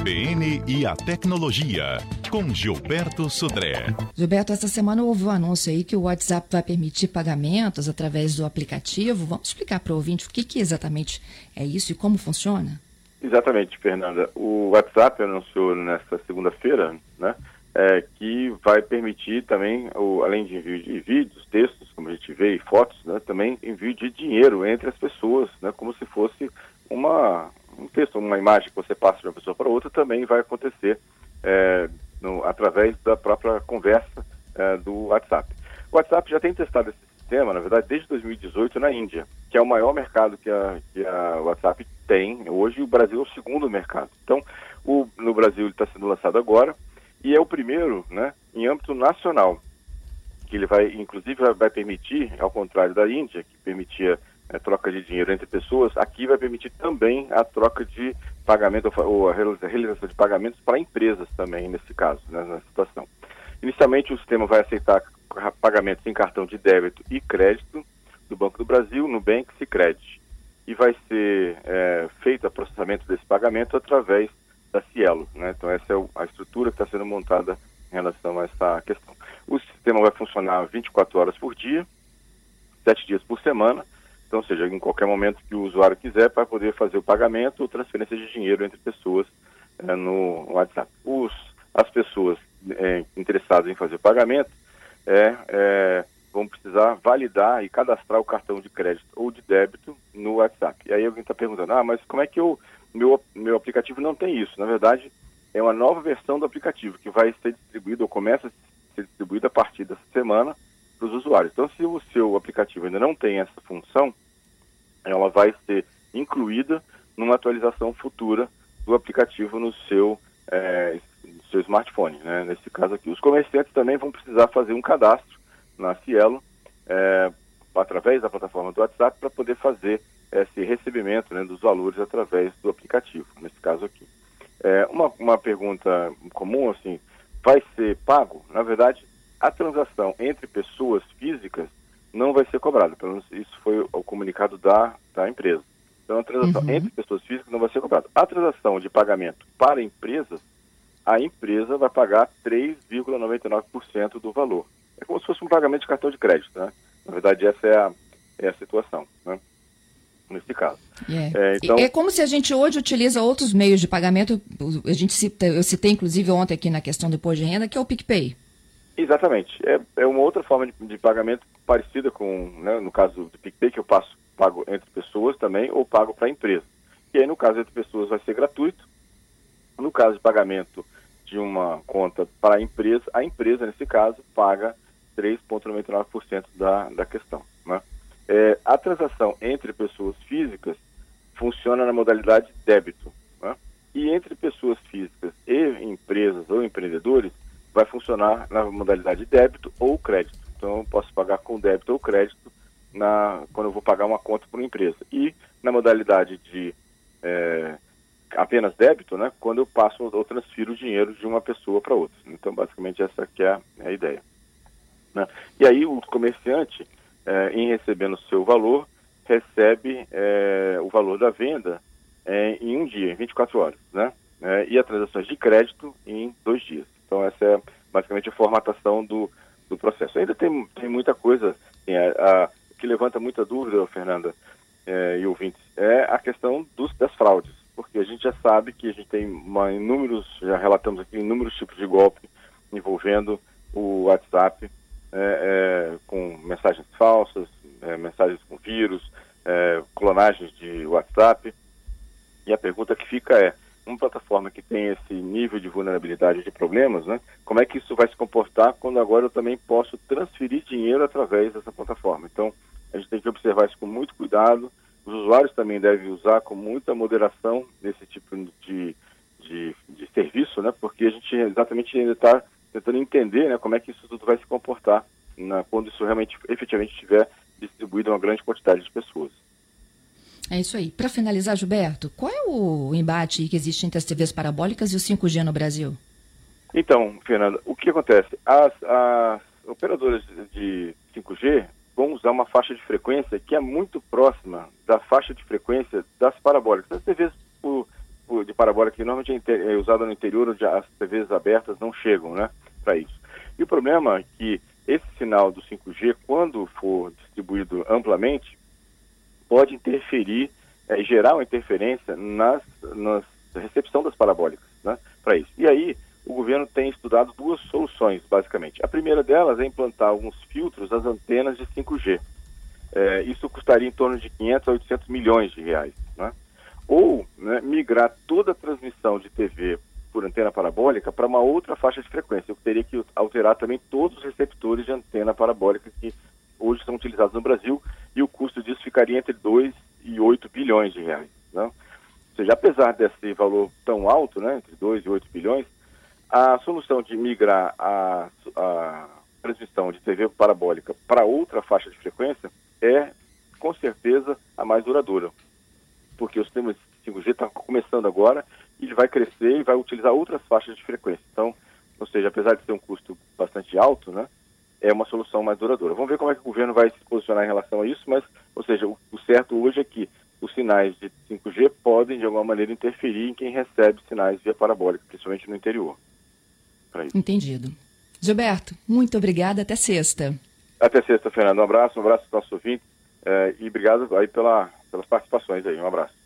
CBN e a tecnologia, com Gilberto Sudré. Gilberto, essa semana houve um anúncio aí que o WhatsApp vai permitir pagamentos através do aplicativo. Vamos explicar para o ouvinte o que, que exatamente é isso e como funciona? Exatamente, Fernanda. O WhatsApp anunciou nesta segunda-feira, né, é, que vai permitir também, o, além de envio de vídeos, textos, como a gente vê, e fotos, né, também envio de dinheiro entre as pessoas, né, como se fosse uma, um texto, uma imagem que você passa de uma pessoa para outra, também vai acontecer é, no, através da própria conversa é, do WhatsApp. O WhatsApp já tem testado esse sistema, na verdade, desde 2018 na Índia, que é o maior mercado que a, que a WhatsApp tem. Hoje o Brasil é o segundo mercado. Então, o, no Brasil ele está sendo lançado agora e é o primeiro, né, em âmbito nacional, que ele vai, inclusive, vai permitir, ao contrário da Índia, que permitia é, troca de dinheiro entre pessoas, aqui vai permitir também a troca de pagamento ou a realização de pagamentos para empresas também, nesse caso, né, nessa situação. Inicialmente, o sistema vai aceitar pagamentos em cartão de débito e crédito do Banco do Brasil, Nubank e Credit. E vai ser é, feito o processamento desse pagamento através da Cielo. Né? Então, essa é a estrutura que está sendo montada em relação a essa questão. O sistema vai funcionar 24 horas por dia, 7 dias por semana, então, seja, em qualquer momento que o usuário quiser, para poder fazer o pagamento ou transferência de dinheiro entre pessoas é, no WhatsApp. Os, as pessoas é, interessadas em fazer o pagamento é, vão precisar validar e cadastrar o cartão de crédito ou de débito no WhatsApp. E aí alguém está perguntando, ah, mas como é que eu, meu, meu aplicativo não tem isso? Na verdade, é uma nova versão do aplicativo que vai ser distribuído ou começa a ser distribuído a partir dessa semana para os usuários. Então, se o seu aplicativo ainda não tem essa função, ela vai ser incluída numa atualização futura do aplicativo no seu, é, no seu smartphone. Né? Nesse caso aqui, os comerciantes também vão precisar fazer um cadastro na Cielo é, através da plataforma do WhatsApp para poder fazer esse recebimento né, dos valores através do aplicativo. Nesse caso aqui, é, uma, uma pergunta comum assim, vai ser pago? Na verdade, a transação entre pessoas físicas não vai ser cobrada. Pelo menos isso foi o comunicado da, da empresa. Então, a transação uhum. entre pessoas físicas não vai ser cobrada. A transação de pagamento para empresas, a empresa vai pagar 3,99% do valor. É como se fosse um pagamento de cartão de crédito, né? Na verdade, essa é a, é a situação, né? Nesse caso. Yeah. É, então... é como se a gente hoje utiliza outros meios de pagamento. A gente cita, eu citei, inclusive, ontem aqui na questão do imposto de renda, que é o PicPay. Exatamente. É, é uma outra forma de, de pagamento parecida com, né, no caso do PicPay, que eu passo, pago entre pessoas também, ou pago para a empresa. E aí, no caso entre pessoas, vai ser gratuito. No caso de pagamento de uma conta para a empresa, a empresa, nesse caso, paga 3,99% da, da questão. Né? É, a transação entre pessoas físicas funciona na modalidade débito. Né? E entre pessoas físicas e empresas ou empreendedores, vai funcionar na modalidade débito ou crédito. Então, eu posso pagar com débito ou crédito na, quando eu vou pagar uma conta para uma empresa. E na modalidade de é, apenas débito, né, quando eu passo ou transfiro o dinheiro de uma pessoa para outra. Então, basicamente, essa aqui é a, é a ideia. Né? E aí, o comerciante, é, em recebendo o seu valor, recebe é, o valor da venda em um dia, em 24 horas, né? E as transações de crédito em dois dias. Então, essa é basicamente a formatação do, do processo. Ainda tem, tem muita coisa assim, a, a, que levanta muita dúvida, Fernanda é, e ouvintes, é a questão dos, das fraudes, porque a gente já sabe que a gente tem uma, inúmeros, já relatamos aqui inúmeros tipos de golpe envolvendo o WhatsApp, é, é, com mensagens falsas, é, mensagens com vírus, é, clonagens de WhatsApp. E a pergunta que fica é, uma plataforma que tem esse nível de vulnerabilidade de problemas, né, como é que isso vai se comportar quando agora eu também posso transferir dinheiro através dessa plataforma? Então, a gente tem que observar isso com muito cuidado. Os usuários também devem usar com muita moderação esse tipo de, de, de serviço, né, porque a gente exatamente ainda está tentando entender né, como é que isso tudo vai se comportar na, quando isso realmente, efetivamente, estiver distribuído a uma grande quantidade de pessoas. É isso aí. Para finalizar, Gilberto, qual é o embate que existe entre as TVs parabólicas e o 5G no Brasil? Então, Fernanda, o que acontece? As, as operadoras de 5G vão usar uma faixa de frequência que é muito próxima da faixa de frequência das parabólicas. As TVs por, por, de parabólica que normalmente é, é usada no interior, onde as TVs abertas não chegam né, para isso. E o problema é que esse sinal do 5G, quando for distribuído amplamente, pode interferir, é, gerar uma interferência nas, nas recepção das parabólicas né, para isso. E aí, o governo tem estudado duas soluções, basicamente. A primeira delas é implantar alguns filtros nas antenas de 5G. É, isso custaria em torno de 500 a 800 milhões de reais. Né? Ou né, migrar toda a transmissão de TV por antena parabólica para uma outra faixa de frequência. Eu teria que alterar também todos os receptores de antena parabólica que hoje são utilizados no Brasil custo disso ficaria entre 2 e 8 bilhões de reais. Né? Ou seja, apesar desse valor tão alto, né, entre 2 e 8 bilhões, a solução de migrar a, a transmissão de TV parabólica para outra faixa de frequência é, com certeza, a mais duradoura. Porque o sistema 5G está começando agora ele vai crescer e vai utilizar outras faixas de frequência. Então, ou seja, apesar de ter um custo bastante alto, né, é uma solução mais duradoura. Vamos ver como é que o governo vai se posicionar em relação a isso, mas, ou seja, o, o certo hoje é que os sinais de 5G podem, de alguma maneira, interferir em quem recebe sinais via parabólica, principalmente no interior. Entendido. Gilberto, muito obrigada. Até sexta. Até sexta, Fernando. Um abraço, um abraço para o nosso ouvinte eh, e obrigado aí pela, pelas participações aí. Um abraço.